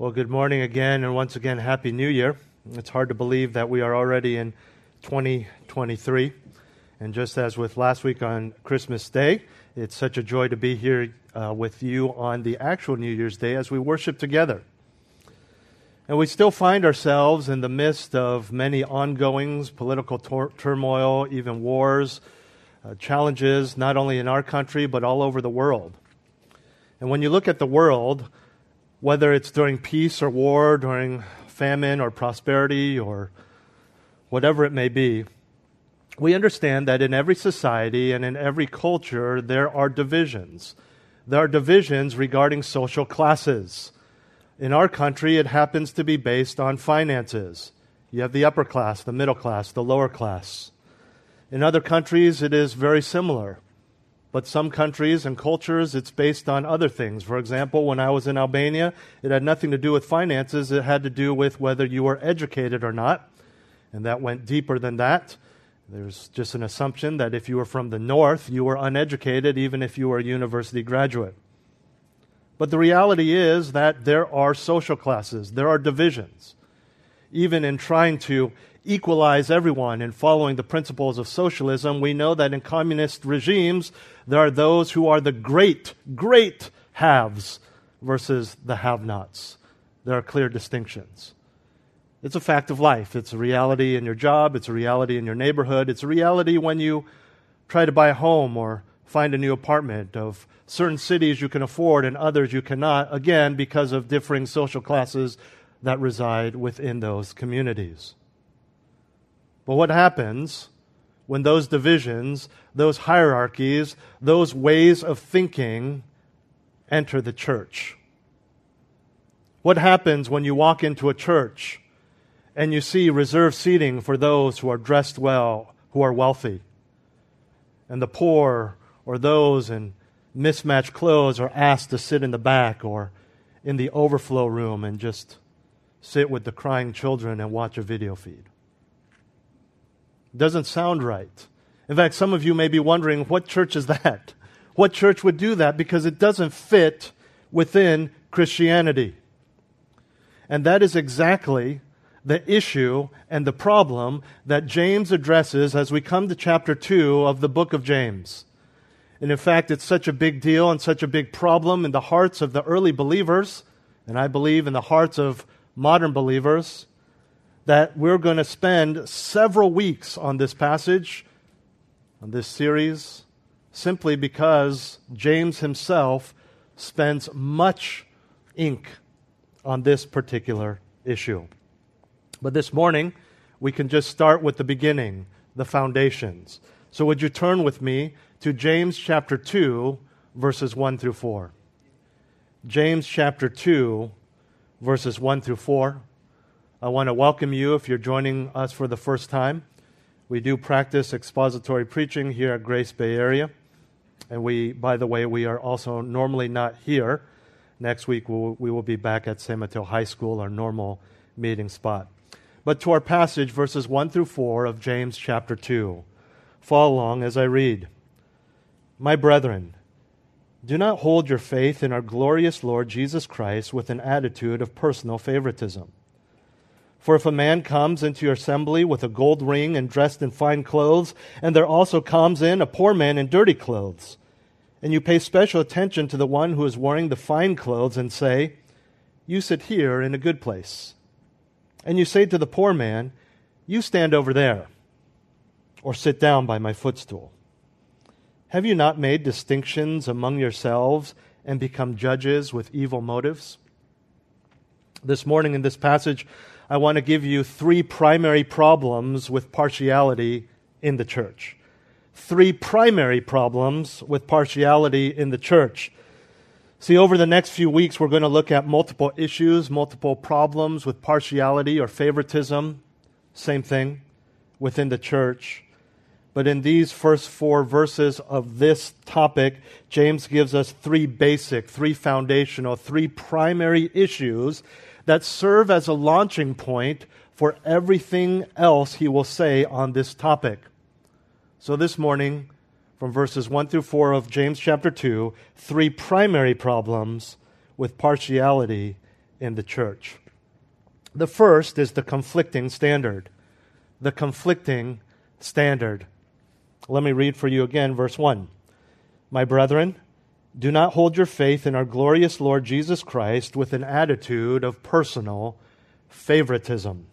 Well, good morning again, and once again, Happy New Year. It's hard to believe that we are already in 2023. And just as with last week on Christmas Day, it's such a joy to be here uh, with you on the actual New Year's Day as we worship together. And we still find ourselves in the midst of many ongoings, political tor- turmoil, even wars, uh, challenges, not only in our country, but all over the world. And when you look at the world, whether it's during peace or war, during famine or prosperity or whatever it may be, we understand that in every society and in every culture there are divisions. There are divisions regarding social classes. In our country, it happens to be based on finances. You have the upper class, the middle class, the lower class. In other countries, it is very similar. But some countries and cultures, it's based on other things. For example, when I was in Albania, it had nothing to do with finances. It had to do with whether you were educated or not. And that went deeper than that. There's just an assumption that if you were from the north, you were uneducated, even if you were a university graduate. But the reality is that there are social classes, there are divisions. Even in trying to equalize everyone in following the principles of socialism, we know that in communist regimes, there are those who are the great, great haves versus the have nots. There are clear distinctions. It's a fact of life. It's a reality in your job, it's a reality in your neighborhood, it's a reality when you try to buy a home or find a new apartment. Of certain cities you can afford and others you cannot, again, because of differing social classes that reside within those communities. But what happens when those divisions, those hierarchies, those ways of thinking enter the church? What happens when you walk into a church and you see reserved seating for those who are dressed well, who are wealthy, and the poor or those in mismatched clothes are asked to sit in the back or in the overflow room and just sit with the crying children and watch a video feed? Doesn't sound right. In fact, some of you may be wondering what church is that? What church would do that? Because it doesn't fit within Christianity. And that is exactly the issue and the problem that James addresses as we come to chapter 2 of the book of James. And in fact, it's such a big deal and such a big problem in the hearts of the early believers, and I believe in the hearts of modern believers, that we're going to spend several weeks on this passage, on this series, simply because James himself spends much ink on this particular issue. But this morning, we can just start with the beginning, the foundations. So, would you turn with me to James chapter 2, verses 1 through 4? James chapter 2, verses 1 through 4. I want to welcome you if you're joining us for the first time. We do practice expository preaching here at Grace Bay Area. And we, by the way, we are also normally not here. Next week, we'll, we will be back at San Mateo High School, our normal meeting spot. But to our passage, verses 1 through 4 of James chapter 2. Follow along as I read. My brethren, do not hold your faith in our glorious Lord Jesus Christ with an attitude of personal favoritism. For if a man comes into your assembly with a gold ring and dressed in fine clothes, and there also comes in a poor man in dirty clothes, and you pay special attention to the one who is wearing the fine clothes and say, You sit here in a good place. And you say to the poor man, You stand over there, or sit down by my footstool. Have you not made distinctions among yourselves and become judges with evil motives? This morning in this passage, I want to give you three primary problems with partiality in the church. Three primary problems with partiality in the church. See, over the next few weeks, we're going to look at multiple issues, multiple problems with partiality or favoritism. Same thing within the church. But in these first four verses of this topic, James gives us three basic, three foundational, three primary issues that serve as a launching point for everything else he will say on this topic. So this morning, from verses 1 through 4 of James chapter 2 three primary problems with partiality in the church. The first is the conflicting standard. The conflicting standard. Let me read for you again, verse 1. My brethren, do not hold your faith in our glorious Lord Jesus Christ with an attitude of personal favoritism.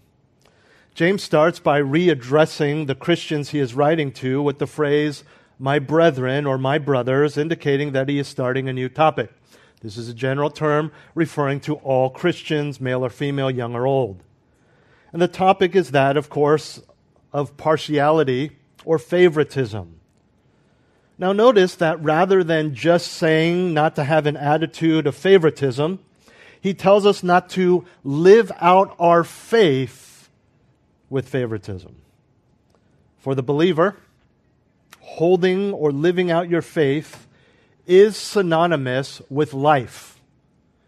James starts by readdressing the Christians he is writing to with the phrase, my brethren or my brothers, indicating that he is starting a new topic. This is a general term referring to all Christians, male or female, young or old. And the topic is that, of course, of partiality or favoritism. Now, notice that rather than just saying not to have an attitude of favoritism, he tells us not to live out our faith with favoritism. For the believer, holding or living out your faith is synonymous with life.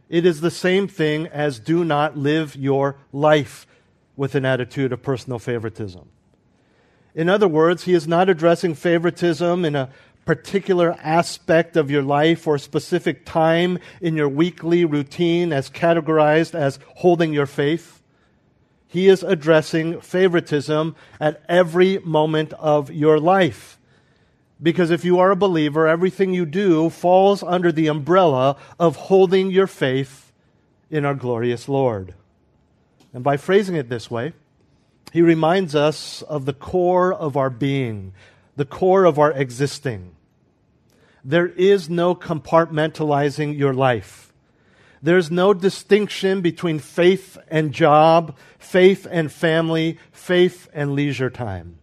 It is the same thing as do not live your life with an attitude of personal favoritism. In other words, he is not addressing favoritism in a particular aspect of your life or specific time in your weekly routine as categorized as holding your faith. He is addressing favoritism at every moment of your life. Because if you are a believer, everything you do falls under the umbrella of holding your faith in our glorious Lord. And by phrasing it this way, he reminds us of the core of our being, the core of our existing. There is no compartmentalizing your life. There's no distinction between faith and job, faith and family, faith and leisure time.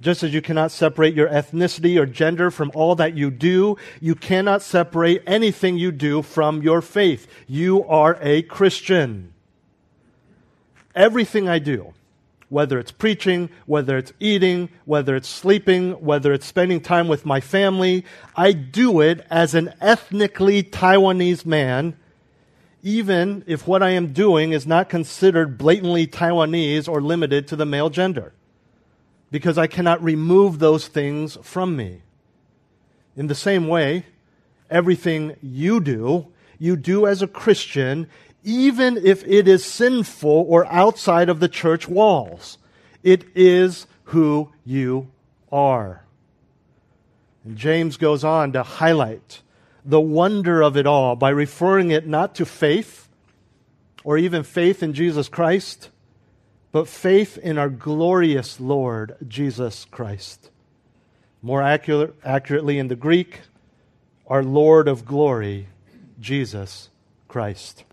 Just as you cannot separate your ethnicity or gender from all that you do, you cannot separate anything you do from your faith. You are a Christian. Everything I do, whether it's preaching, whether it's eating, whether it's sleeping, whether it's spending time with my family, I do it as an ethnically Taiwanese man, even if what I am doing is not considered blatantly Taiwanese or limited to the male gender because I cannot remove those things from me. In the same way, everything you do, you do as a Christian, even if it is sinful or outside of the church walls. It is who you are. And James goes on to highlight the wonder of it all by referring it not to faith or even faith in Jesus Christ but faith in our glorious Lord Jesus Christ. More accurate, accurately in the Greek, our Lord of glory, Jesus Christ.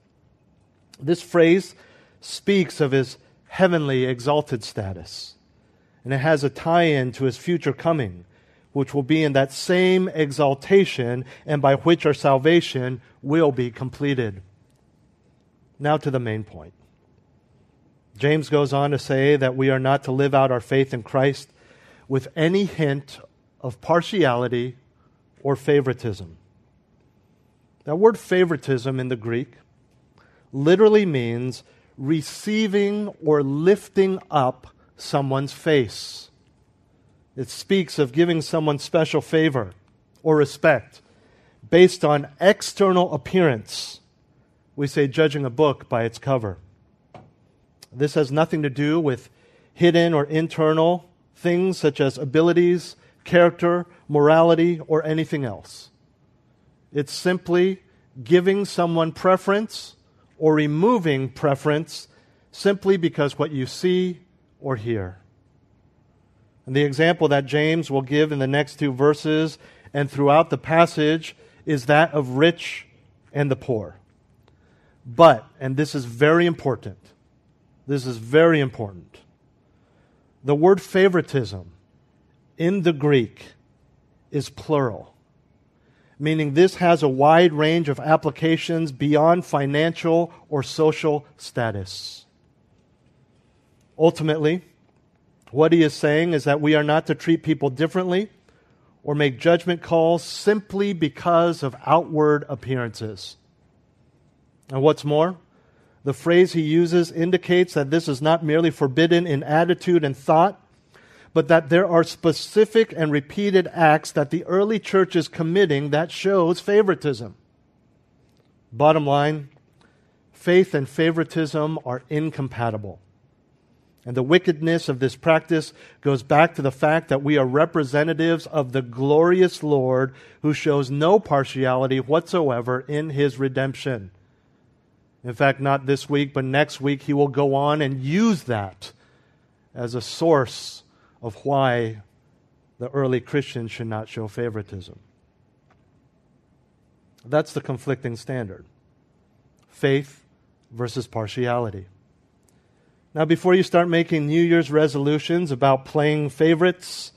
This phrase speaks of his heavenly exalted status, and it has a tie in to his future coming, which will be in that same exaltation and by which our salvation will be completed. Now to the main point. James goes on to say that we are not to live out our faith in Christ with any hint of partiality or favoritism. That word favoritism in the Greek literally means receiving or lifting up someone's face. It speaks of giving someone special favor or respect based on external appearance. We say judging a book by its cover. This has nothing to do with hidden or internal things such as abilities, character, morality, or anything else. It's simply giving someone preference or removing preference simply because what you see or hear. And the example that James will give in the next two verses and throughout the passage is that of rich and the poor. But, and this is very important, this is very important. The word favoritism in the Greek is plural. Meaning this has a wide range of applications beyond financial or social status. Ultimately, what he is saying is that we are not to treat people differently or make judgment calls simply because of outward appearances. And what's more, the phrase he uses indicates that this is not merely forbidden in attitude and thought, but that there are specific and repeated acts that the early church is committing that shows favoritism. Bottom line, faith and favoritism are incompatible. And the wickedness of this practice goes back to the fact that we are representatives of the glorious Lord who shows no partiality whatsoever in his redemption. In fact, not this week, but next week, he will go on and use that as a source of why the early Christians should not show favoritism. That's the conflicting standard faith versus partiality. Now, before you start making New Year's resolutions about playing favorites,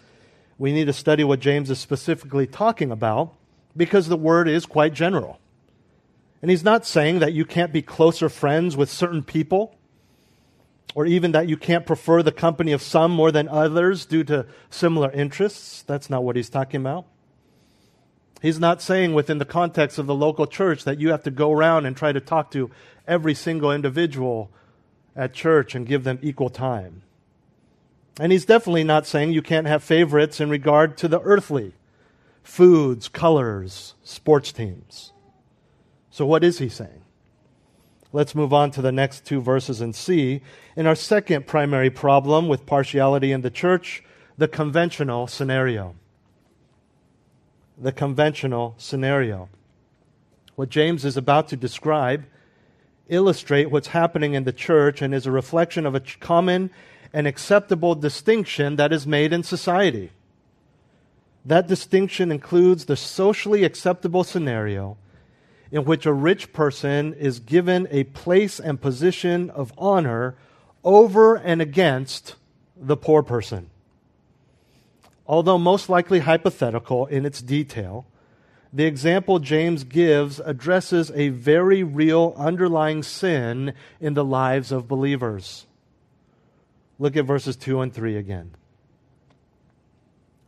we need to study what James is specifically talking about because the word is quite general. And he's not saying that you can't be closer friends with certain people or even that you can't prefer the company of some more than others due to similar interests. That's not what he's talking about. He's not saying within the context of the local church that you have to go around and try to talk to every single individual at church and give them equal time. And he's definitely not saying you can't have favorites in regard to the earthly foods, colors, sports teams. So, what is he saying? Let's move on to the next two verses and see. In our second primary problem with partiality in the church, the conventional scenario. The conventional scenario. What James is about to describe illustrate what's happening in the church and is a reflection of a common and acceptable distinction that is made in society. That distinction includes the socially acceptable scenario in which a rich person is given a place and position of honor over and against the poor person. Although most likely hypothetical in its detail, the example James gives addresses a very real underlying sin in the lives of believers. Look at verses 2 and 3 again.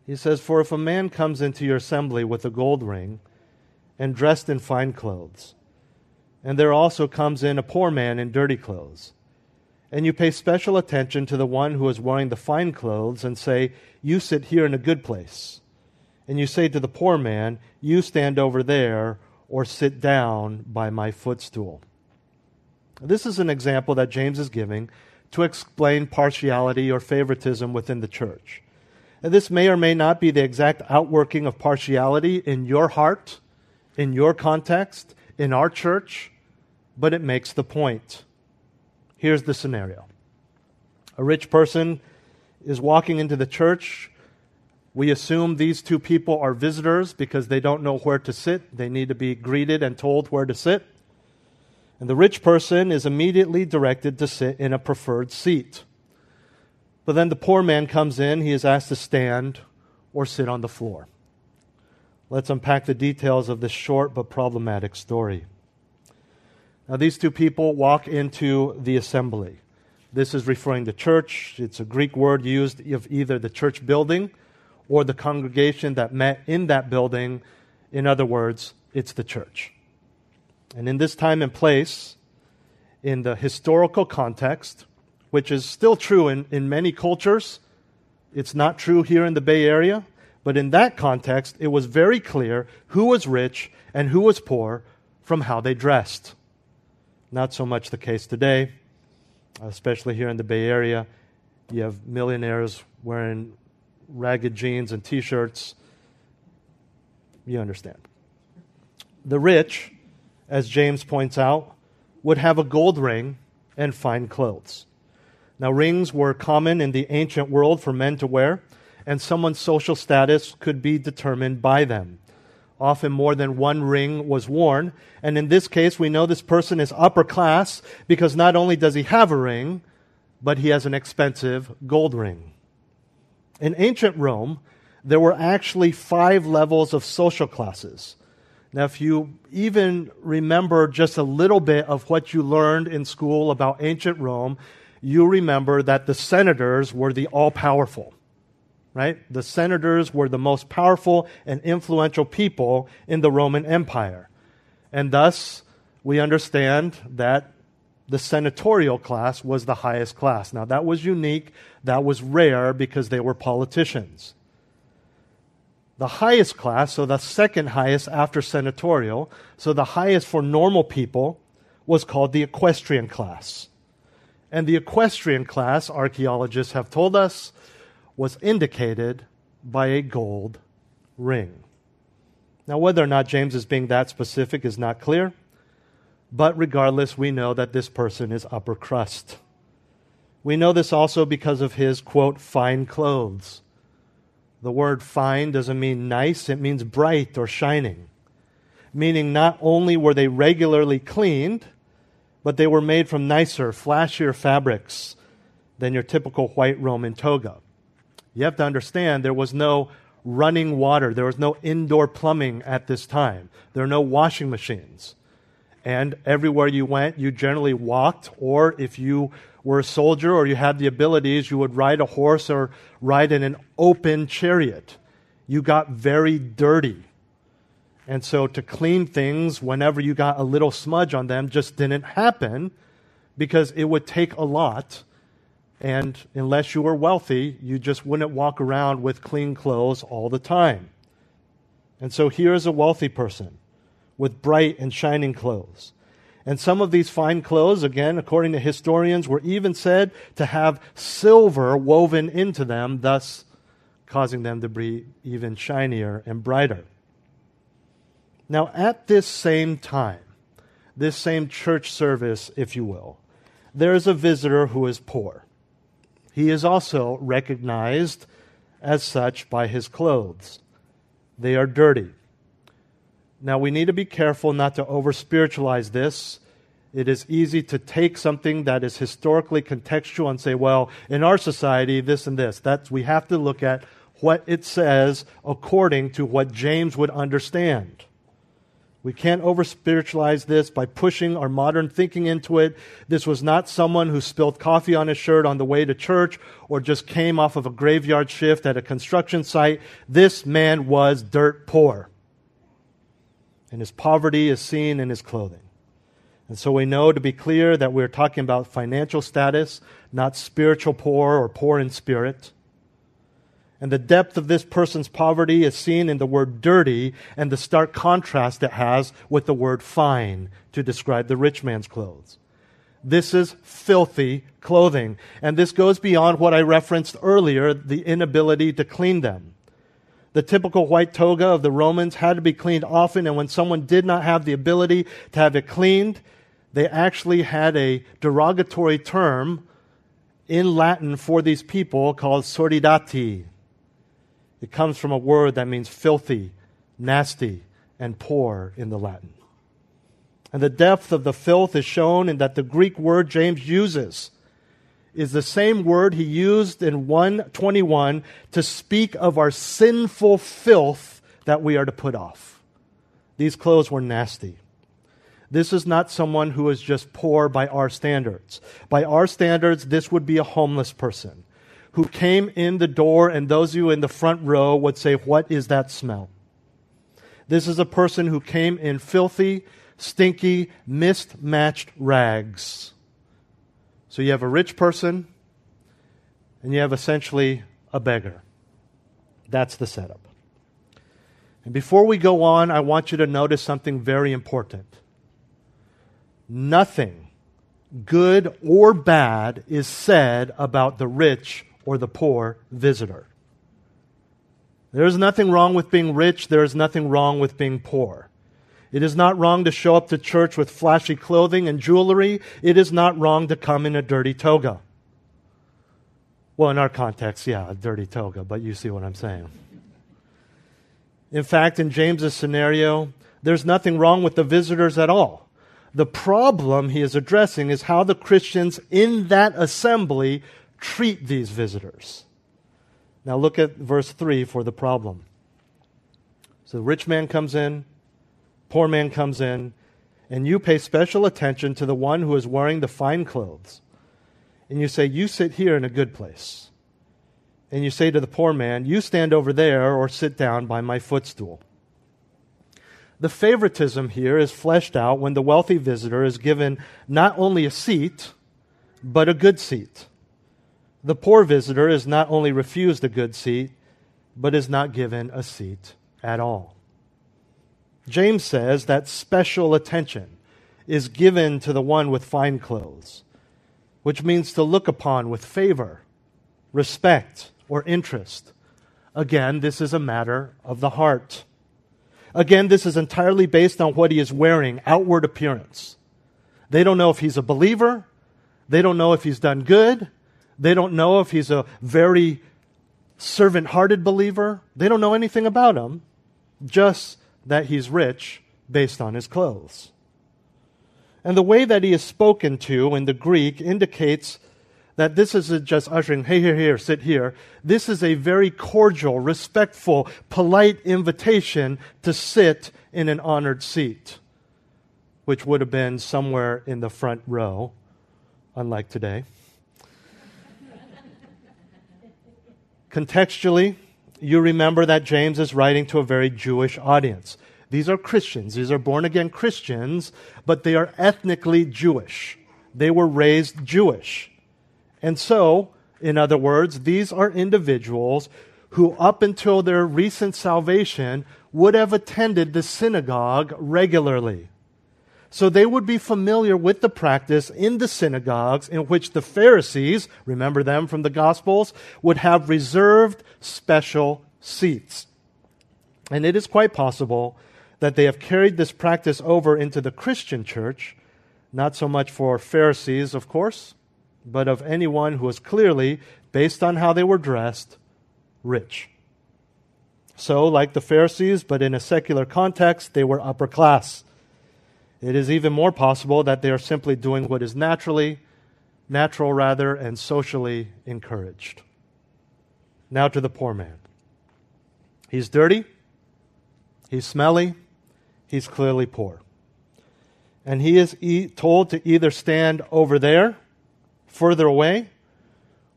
He says, For if a man comes into your assembly with a gold ring and dressed in fine clothes, and there also comes in a poor man in dirty clothes, and you pay special attention to the one who is wearing the fine clothes and say, You sit here in a good place and you say to the poor man, You stand over there or sit down by my footstool. This is an example that James is giving to explain partiality or favoritism within the church. And this may or may not be the exact outworking of partiality in your heart, in your context, in our church, but it makes the point. Here's the scenario a rich person is walking into the church we assume these two people are visitors because they don't know where to sit. They need to be greeted and told where to sit. And the rich person is immediately directed to sit in a preferred seat. But then the poor man comes in, he is asked to stand or sit on the floor. Let's unpack the details of this short but problematic story. Now, these two people walk into the assembly. This is referring to church. It's a Greek word used of either the church building or the congregation that met in that building. In other words, it's the church. And in this time and place, in the historical context, which is still true in, in many cultures, it's not true here in the Bay Area, but in that context, it was very clear who was rich and who was poor from how they dressed. Not so much the case today, especially here in the Bay Area. You have millionaires wearing ragged jeans and t shirts. You understand. The rich, as James points out, would have a gold ring and fine clothes. Now, rings were common in the ancient world for men to wear, and someone's social status could be determined by them. Often more than one ring was worn, and in this case, we know this person is upper class because not only does he have a ring, but he has an expensive gold ring. In ancient Rome, there were actually five levels of social classes. Now, if you even remember just a little bit of what you learned in school about ancient Rome, you remember that the senators were the all powerful, right? The senators were the most powerful and influential people in the Roman Empire. And thus, we understand that the senatorial class was the highest class. Now, that was unique, that was rare because they were politicians. The highest class, so the second highest after senatorial, so the highest for normal people, was called the equestrian class. And the equestrian class, archaeologists have told us, was indicated by a gold ring. Now, whether or not James is being that specific is not clear. But regardless, we know that this person is upper crust. We know this also because of his, quote, fine clothes. The word fine doesn't mean nice, it means bright or shining. Meaning not only were they regularly cleaned, but they were made from nicer, flashier fabrics than your typical white Roman toga. You have to understand there was no running water, there was no indoor plumbing at this time, there are no washing machines. And everywhere you went, you generally walked, or if you were a soldier or you had the abilities, you would ride a horse or ride in an open chariot. You got very dirty. And so to clean things whenever you got a little smudge on them just didn't happen because it would take a lot. And unless you were wealthy, you just wouldn't walk around with clean clothes all the time. And so here's a wealthy person with bright and shining clothes. And some of these fine clothes, again, according to historians, were even said to have silver woven into them, thus causing them to be even shinier and brighter. Now, at this same time, this same church service, if you will, there is a visitor who is poor. He is also recognized as such by his clothes. They are dirty. Now, we need to be careful not to over spiritualize this. It is easy to take something that is historically contextual and say, well, in our society, this and this. That's, we have to look at what it says according to what James would understand. We can't over spiritualize this by pushing our modern thinking into it. This was not someone who spilled coffee on his shirt on the way to church or just came off of a graveyard shift at a construction site. This man was dirt poor and his poverty is seen in his clothing. And so we know to be clear that we're talking about financial status, not spiritual poor or poor in spirit. And the depth of this person's poverty is seen in the word dirty and the stark contrast it has with the word fine to describe the rich man's clothes. This is filthy clothing. And this goes beyond what I referenced earlier the inability to clean them. The typical white toga of the Romans had to be cleaned often, and when someone did not have the ability to have it cleaned, they actually had a derogatory term in Latin for these people called sordidati. It comes from a word that means filthy, nasty, and poor in the Latin. And the depth of the filth is shown in that the Greek word James uses is the same word he used in 121 to speak of our sinful filth that we are to put off. These clothes were nasty. This is not someone who is just poor by our standards. By our standards, this would be a homeless person who came in the door, and those of you in the front row would say, What is that smell? This is a person who came in filthy, stinky, mismatched rags so you have a rich person, and you have essentially a beggar. That's the setup. And before we go on, I want you to notice something very important. Nothing, good or bad, is said about the rich or the poor visitor. There is nothing wrong with being rich, there is nothing wrong with being poor. It is not wrong to show up to church with flashy clothing and jewelry. It is not wrong to come in a dirty toga. Well, in our context, yeah, a dirty toga, but you see what I'm saying. In fact, in James's scenario, there's nothing wrong with the visitors at all. The problem he is addressing is how the Christians in that assembly treat these visitors. Now look at verse 3 for the problem. So the rich man comes in, Poor man comes in, and you pay special attention to the one who is wearing the fine clothes. And you say, You sit here in a good place. And you say to the poor man, You stand over there or sit down by my footstool. The favoritism here is fleshed out when the wealthy visitor is given not only a seat, but a good seat. The poor visitor is not only refused a good seat, but is not given a seat at all. James says that special attention is given to the one with fine clothes, which means to look upon with favor, respect, or interest. Again, this is a matter of the heart. Again, this is entirely based on what he is wearing, outward appearance. They don't know if he's a believer. They don't know if he's done good. They don't know if he's a very servant hearted believer. They don't know anything about him, just that he's rich based on his clothes. And the way that he is spoken to in the Greek indicates that this isn't just ushering, hey, here, here, sit here. This is a very cordial, respectful, polite invitation to sit in an honored seat, which would have been somewhere in the front row, unlike today. Contextually, you remember that James is writing to a very Jewish audience. These are Christians, these are born again Christians, but they are ethnically Jewish. They were raised Jewish. And so, in other words, these are individuals who, up until their recent salvation, would have attended the synagogue regularly. So they would be familiar with the practice in the synagogues in which the Pharisees, remember them from the Gospels, would have reserved special seats. And it is quite possible that they have carried this practice over into the Christian church, not so much for Pharisees, of course, but of anyone who was clearly, based on how they were dressed, rich. So, like the Pharisees, but in a secular context, they were upper class. It is even more possible that they are simply doing what is naturally, natural rather, and socially encouraged. Now to the poor man. He's dirty, he's smelly, he's clearly poor. And he is e- told to either stand over there further away,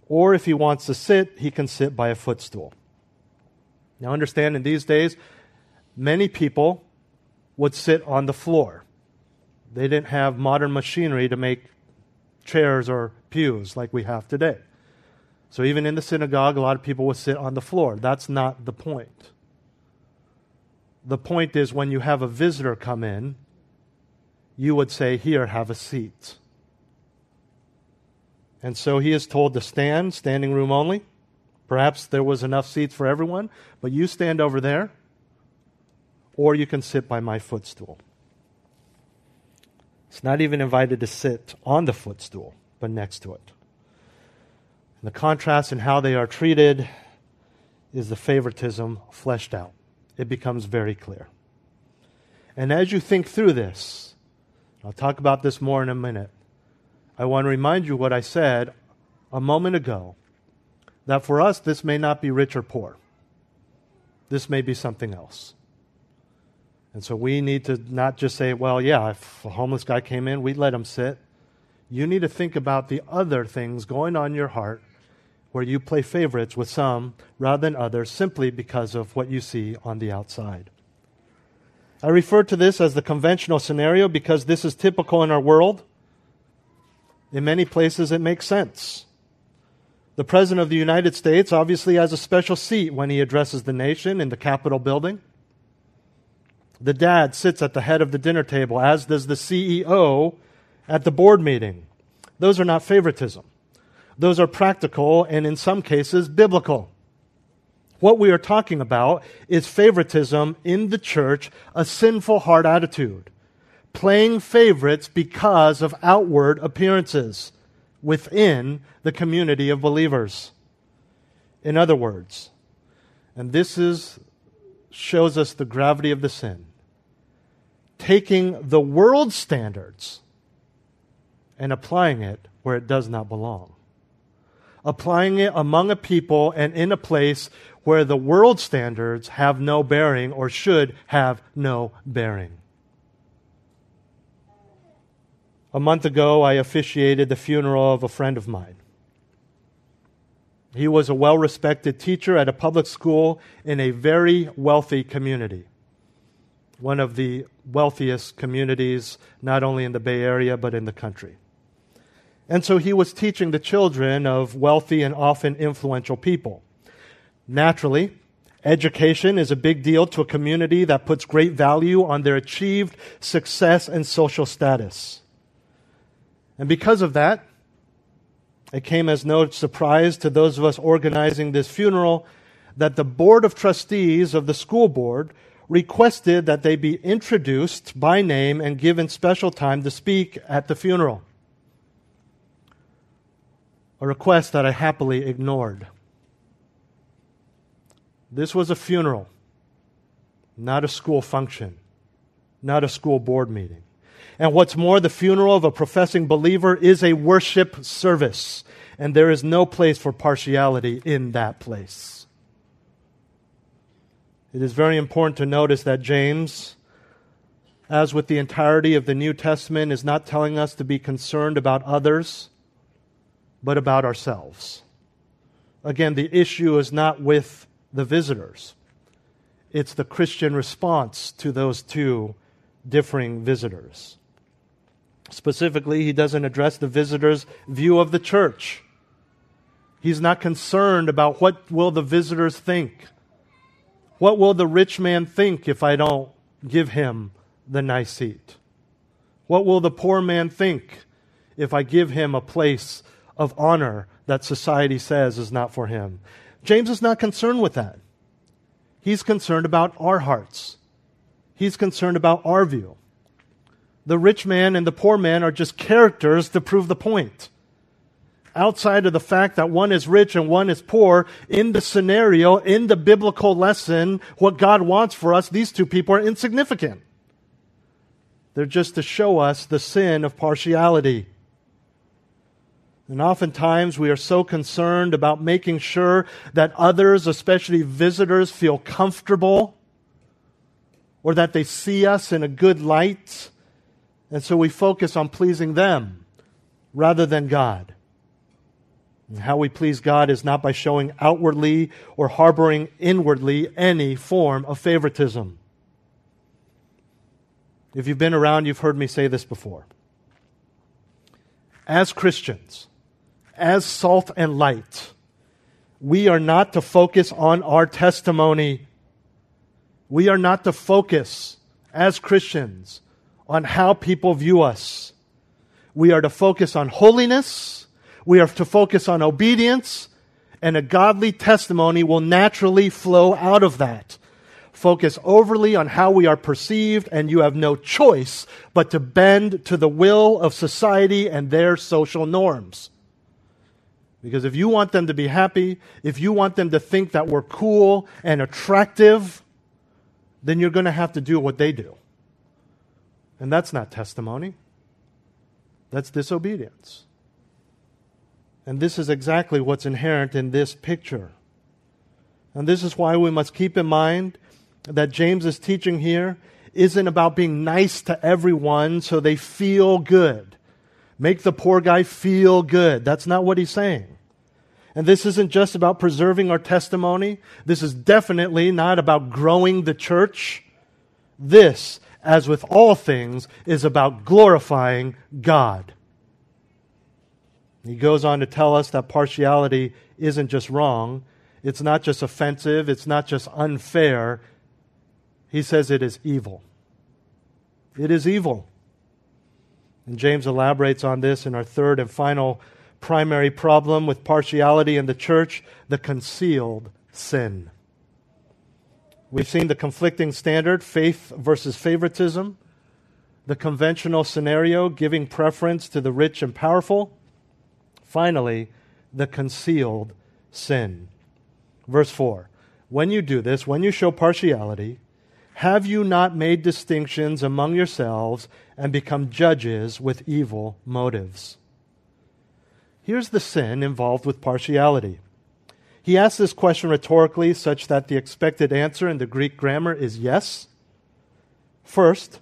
or if he wants to sit, he can sit by a footstool. Now, understand in these days, many people would sit on the floor. They didn't have modern machinery to make chairs or pews like we have today. So, even in the synagogue, a lot of people would sit on the floor. That's not the point. The point is when you have a visitor come in, you would say, Here, have a seat. And so he is told to stand, standing room only. Perhaps there was enough seats for everyone, but you stand over there, or you can sit by my footstool. It's not even invited to sit on the footstool, but next to it. And the contrast in how they are treated is the favoritism fleshed out. It becomes very clear. And as you think through this, I'll talk about this more in a minute. I want to remind you what I said a moment ago that for us, this may not be rich or poor. This may be something else. And so we need to not just say, well, yeah, if a homeless guy came in, we'd let him sit. You need to think about the other things going on in your heart where you play favorites with some rather than others simply because of what you see on the outside. I refer to this as the conventional scenario because this is typical in our world. In many places, it makes sense. The President of the United States obviously has a special seat when he addresses the nation in the Capitol building. The dad sits at the head of the dinner table, as does the CEO at the board meeting. Those are not favoritism. Those are practical and, in some cases, biblical. What we are talking about is favoritism in the church, a sinful heart attitude playing favorites because of outward appearances within the community of believers. In other words, and this is shows us the gravity of the sin taking the world's standards and applying it where it does not belong. Applying it among a people and in a place where the world standards have no bearing or should have no bearing. A month ago, I officiated the funeral of a friend of mine. He was a well respected teacher at a public school in a very wealthy community one of the wealthiest communities, not only in the Bay Area, but in the country. And so he was teaching the children of wealthy and often influential people. Naturally, education is a big deal to a community that puts great value on their achieved success and social status. And because of that, it came as no surprise to those of us organizing this funeral that the Board of Trustees of the school board requested that they be introduced by name and given special time to speak at the funeral. A request that I happily ignored. This was a funeral, not a school function, not a school board meeting. And what's more, the funeral of a professing believer is a worship service, and there is no place for partiality in that place. It is very important to notice that James, as with the entirety of the New Testament, is not telling us to be concerned about others, but about ourselves. Again, the issue is not with the visitors, it's the Christian response to those two differing visitors. Specifically, he doesn't address the visitor's view of the church. He's not concerned about what will the visitors think. What will the rich man think if I don't give him the nice seat? What will the poor man think if I give him a place of honor that society says is not for him? James is not concerned with that. He's concerned about our hearts. He's concerned about our view. The rich man and the poor man are just characters to prove the point. Outside of the fact that one is rich and one is poor, in the scenario, in the biblical lesson, what God wants for us, these two people are insignificant. They're just to show us the sin of partiality. And oftentimes we are so concerned about making sure that others, especially visitors, feel comfortable or that they see us in a good light and so we focus on pleasing them rather than God. And how we please God is not by showing outwardly or harboring inwardly any form of favoritism. If you've been around, you've heard me say this before. As Christians, as salt and light, we are not to focus on our testimony. We are not to focus as Christians on how people view us. We are to focus on holiness. We are to focus on obedience. And a godly testimony will naturally flow out of that. Focus overly on how we are perceived, and you have no choice but to bend to the will of society and their social norms. Because if you want them to be happy, if you want them to think that we're cool and attractive, then you're going to have to do what they do. And that's not testimony, that's disobedience. And this is exactly what's inherent in this picture. And this is why we must keep in mind that James' teaching here isn't about being nice to everyone so they feel good. Make the poor guy feel good. That's not what he's saying. And this isn't just about preserving our testimony. This is definitely not about growing the church. This as with all things, is about glorifying God. He goes on to tell us that partiality isn't just wrong, it's not just offensive, it's not just unfair. He says it is evil. It is evil. And James elaborates on this in our third and final primary problem with partiality in the church the concealed sin. We've seen the conflicting standard, faith versus favoritism, the conventional scenario, giving preference to the rich and powerful. Finally, the concealed sin. Verse 4 When you do this, when you show partiality, have you not made distinctions among yourselves and become judges with evil motives? Here's the sin involved with partiality he asks this question rhetorically, such that the expected answer in the Greek grammar is yes. First,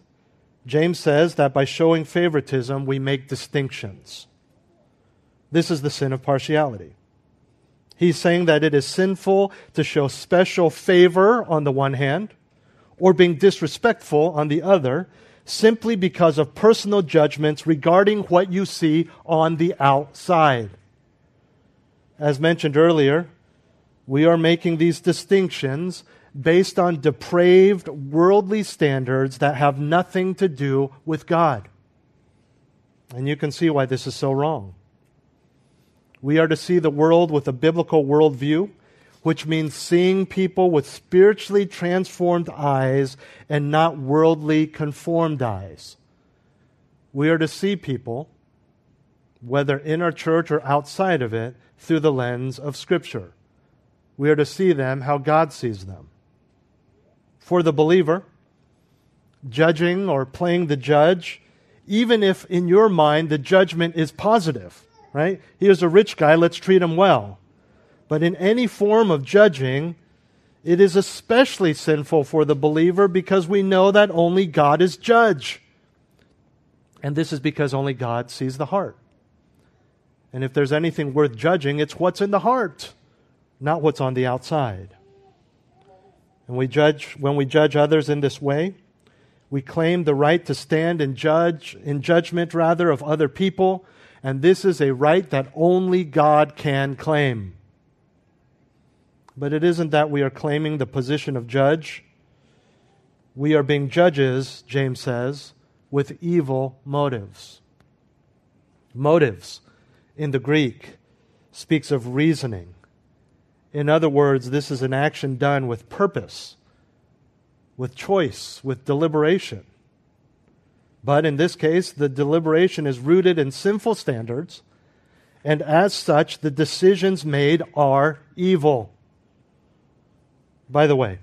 James says that by showing favoritism, we make distinctions. This is the sin of partiality. He's saying that it is sinful to show special favor on the one hand or being disrespectful on the other simply because of personal judgments regarding what you see on the outside. As mentioned earlier, we are making these distinctions based on depraved worldly standards that have nothing to do with God. And you can see why this is so wrong. We are to see the world with a biblical worldview, which means seeing people with spiritually transformed eyes and not worldly conformed eyes. We are to see people, whether in our church or outside of it, through the lens of Scripture. We are to see them how God sees them for the believer, judging or playing the judge, even if in your mind the judgment is positive, right? Here's a rich guy, let's treat him well. But in any form of judging, it is especially sinful for the believer because we know that only God is judge. And this is because only God sees the heart. And if there's anything worth judging, it's what's in the heart, not what's on the outside. And we judge, when we judge others in this way, we claim the right to stand and judge, in judgment rather, of other people. And this is a right that only God can claim. But it isn't that we are claiming the position of judge. We are being judges, James says, with evil motives. Motives in the Greek speaks of reasoning in other words, this is an action done with purpose, with choice, with deliberation. But in this case, the deliberation is rooted in sinful standards, and as such, the decisions made are evil. By the way,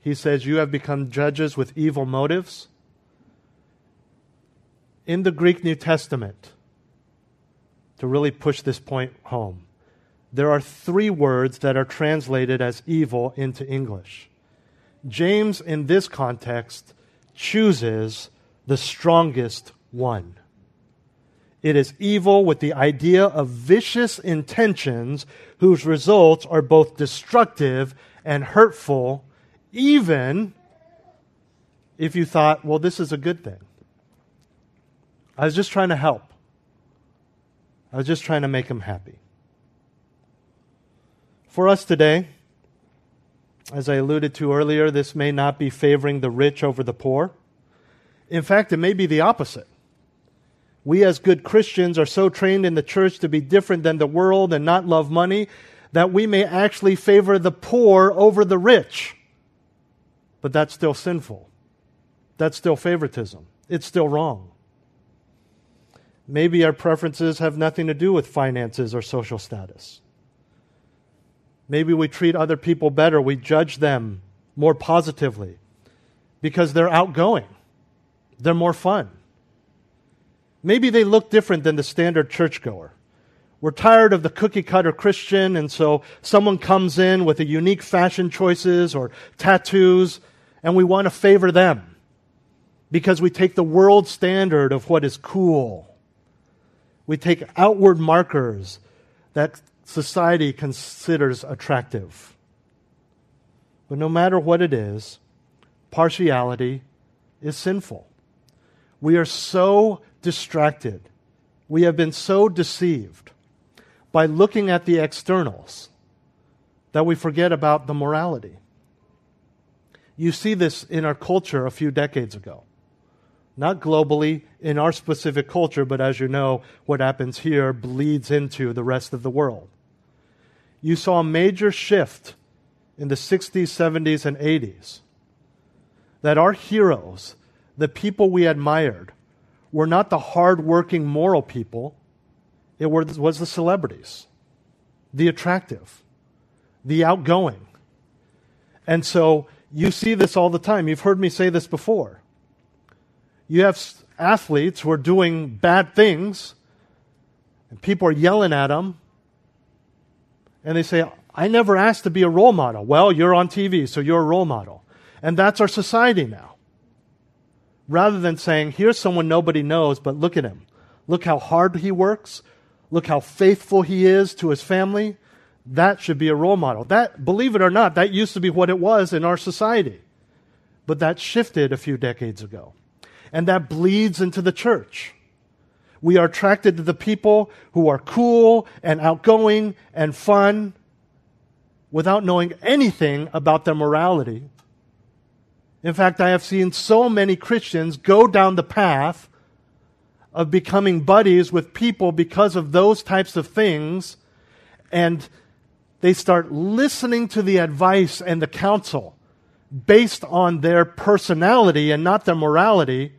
he says, You have become judges with evil motives. In the Greek New Testament, to really push this point home, there are three words that are translated as evil into English. James, in this context, chooses the strongest one. It is evil with the idea of vicious intentions whose results are both destructive and hurtful, even if you thought, well, this is a good thing. I was just trying to help. I was just trying to make him happy. For us today, as I alluded to earlier, this may not be favoring the rich over the poor. In fact, it may be the opposite. We, as good Christians, are so trained in the church to be different than the world and not love money that we may actually favor the poor over the rich. But that's still sinful. That's still favoritism. It's still wrong. Maybe our preferences have nothing to do with finances or social status. Maybe we treat other people better. We judge them more positively because they're outgoing, they're more fun. Maybe they look different than the standard churchgoer. We're tired of the cookie cutter Christian, and so someone comes in with a unique fashion choices or tattoos, and we want to favor them because we take the world standard of what is cool. We take outward markers that society considers attractive. But no matter what it is, partiality is sinful. We are so distracted. We have been so deceived by looking at the externals that we forget about the morality. You see this in our culture a few decades ago. Not globally in our specific culture, but as you know, what happens here bleeds into the rest of the world you saw a major shift in the 60s, 70s, and 80s. That our heroes, the people we admired, were not the hardworking moral people, it was the celebrities, the attractive, the outgoing. And so you see this all the time. You've heard me say this before. You have athletes who are doing bad things, and people are yelling at them and they say, I never asked to be a role model. Well, you're on TV, so you're a role model. And that's our society now. rather than saying, here's someone nobody knows, but look at him. Look how hard he works. Look how faithful he is to his family. That should be a role model. That, believe it or not, that used to be what it was in our society. But that shifted a few decades ago. And that bleeds into the church. We are attracted to the people who are cool and outgoing and fun without knowing anything about their morality. In fact, I have seen so many Christians go down the path of becoming buddies with people because of those types of things, and they start listening to the advice and the counsel based on their personality and not their morality.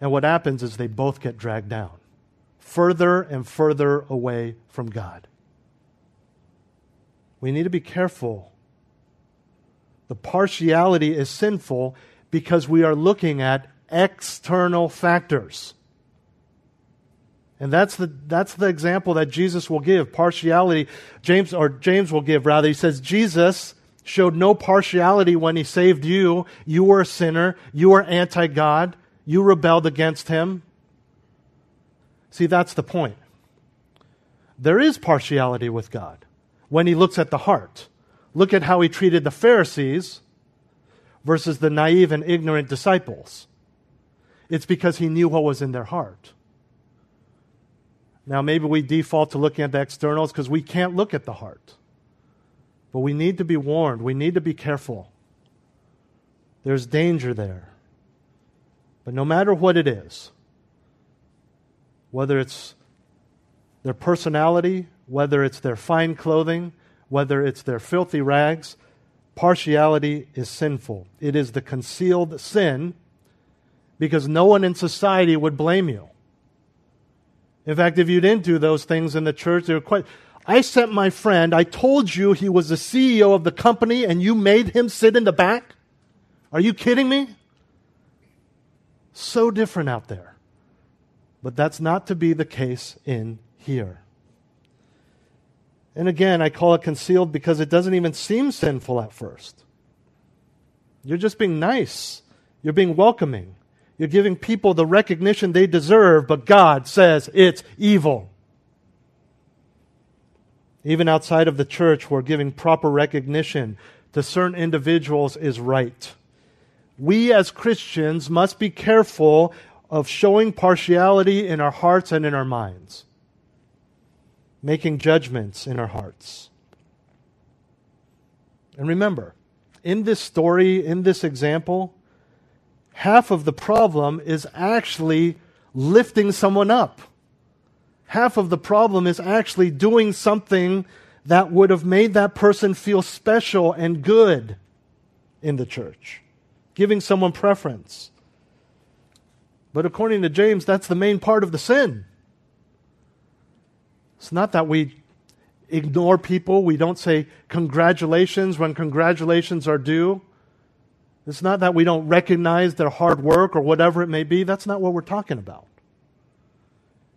And what happens is they both get dragged down further and further away from God. We need to be careful. The partiality is sinful because we are looking at external factors. And that's the, that's the example that Jesus will give. Partiality, James, or James will give rather. He says, Jesus showed no partiality when he saved you. You were a sinner. You were anti God. You rebelled against him. See, that's the point. There is partiality with God when he looks at the heart. Look at how he treated the Pharisees versus the naive and ignorant disciples. It's because he knew what was in their heart. Now, maybe we default to looking at the externals because we can't look at the heart. But we need to be warned. We need to be careful. There's danger there. But no matter what it is, whether it's their personality, whether it's their fine clothing, whether it's their filthy rags, partiality is sinful. It is the concealed sin because no one in society would blame you. In fact, if you didn't do those things in the church, they were quite. I sent my friend, I told you he was the CEO of the company and you made him sit in the back? Are you kidding me? So different out there. But that's not to be the case in here. And again, I call it concealed because it doesn't even seem sinful at first. You're just being nice, you're being welcoming, you're giving people the recognition they deserve, but God says it's evil. Even outside of the church, we're giving proper recognition to certain individuals is right. We as Christians must be careful of showing partiality in our hearts and in our minds making judgments in our hearts. And remember, in this story, in this example, half of the problem is actually lifting someone up. Half of the problem is actually doing something that would have made that person feel special and good in the church, giving someone preference. But according to James, that's the main part of the sin. It's not that we ignore people, we don't say congratulations when congratulations are due. It's not that we don't recognize their hard work or whatever it may be. That's not what we're talking about.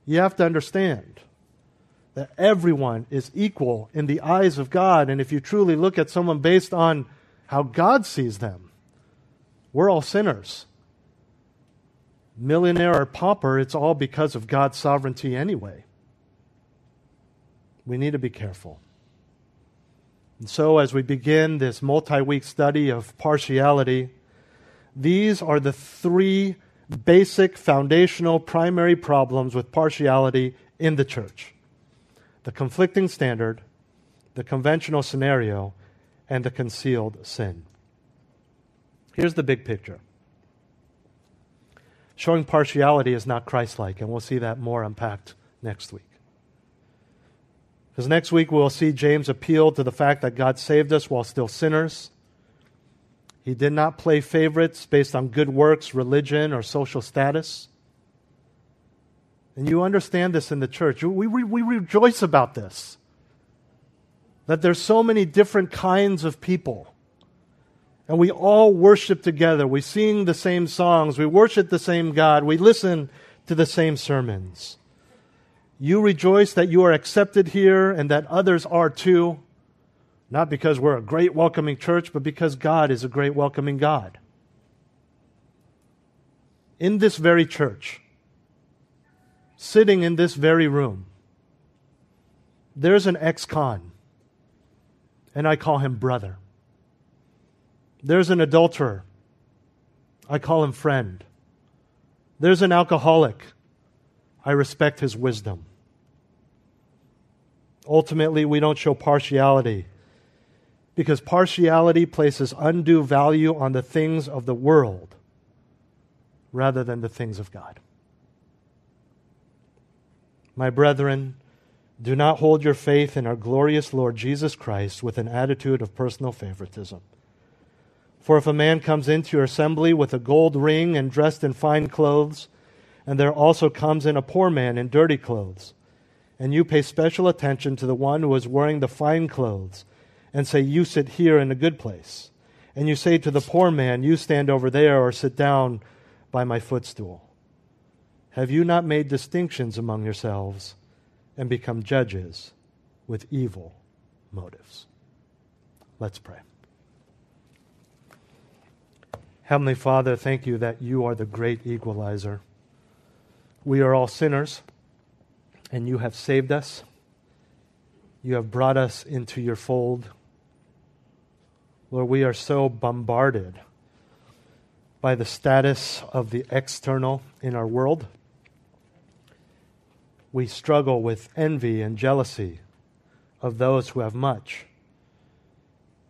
You have to understand that everyone is equal in the eyes of God. And if you truly look at someone based on how God sees them, we're all sinners. Millionaire or pauper, it's all because of God's sovereignty anyway we need to be careful. And so, as we begin this multi week study of partiality, these are the three basic, foundational, primary problems with partiality in the church the conflicting standard, the conventional scenario, and the concealed sin. Here's the big picture. Showing partiality is not Christ like, and we'll see that more unpacked next week. Because next week we'll see James appeal to the fact that God saved us while still sinners. He did not play favorites based on good works, religion, or social status. And you understand this in the church. We, we, we rejoice about this. That there's so many different kinds of people. And we all worship together. We sing the same songs. We worship the same God. We listen to the same sermons. You rejoice that you are accepted here and that others are too, not because we're a great welcoming church, but because God is a great welcoming God. in this very church, sitting in this very room, there's an ex con, and I call him brother. There's an adulterer, I call him friend. There's an alcoholic, I respect his wisdom. Ultimately, we don't show partiality because partiality places undue value on the things of the world rather than the things of God. My brethren, do not hold your faith in our glorious Lord Jesus Christ with an attitude of personal favoritism. For if a man comes into your assembly with a gold ring and dressed in fine clothes, and there also comes in a poor man in dirty clothes, and you pay special attention to the one who is wearing the fine clothes, and say, You sit here in a good place, and you say to the poor man, You stand over there or sit down by my footstool? Have you not made distinctions among yourselves and become judges with evil motives? Let's pray. Heavenly Father, thank you that you are the great equalizer. We are all sinners, and you have saved us. You have brought us into your fold. Lord, we are so bombarded by the status of the external in our world. We struggle with envy and jealousy of those who have much.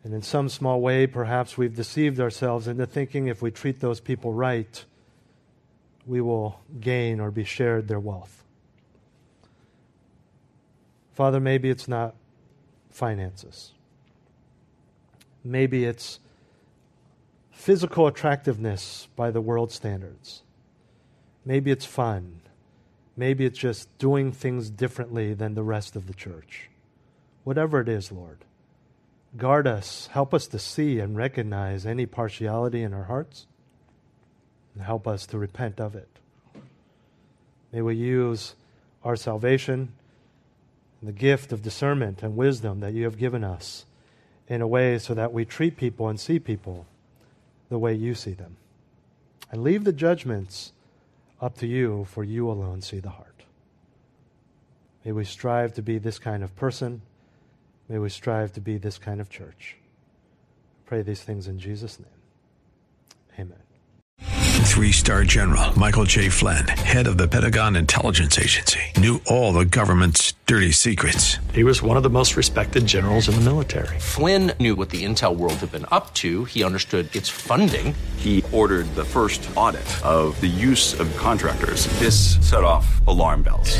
And in some small way, perhaps we've deceived ourselves into thinking if we treat those people right, we will gain or be shared their wealth. Father, maybe it's not finances. Maybe it's physical attractiveness by the world standards. Maybe it's fun. Maybe it's just doing things differently than the rest of the church. Whatever it is, Lord, guard us. Help us to see and recognize any partiality in our hearts and help us to repent of it. May we use our salvation and the gift of discernment and wisdom that you have given us in a way so that we treat people and see people the way you see them. And leave the judgments up to you, for you alone see the heart. May we strive to be this kind of person. May we strive to be this kind of church. I pray these things in Jesus' name. Amen. Three star general Michael J. Flynn, head of the Pentagon Intelligence Agency, knew all the government's dirty secrets. He was one of the most respected generals in the military. Flynn knew what the intel world had been up to. He understood its funding. He ordered the first audit of the use of contractors. This set off alarm bells.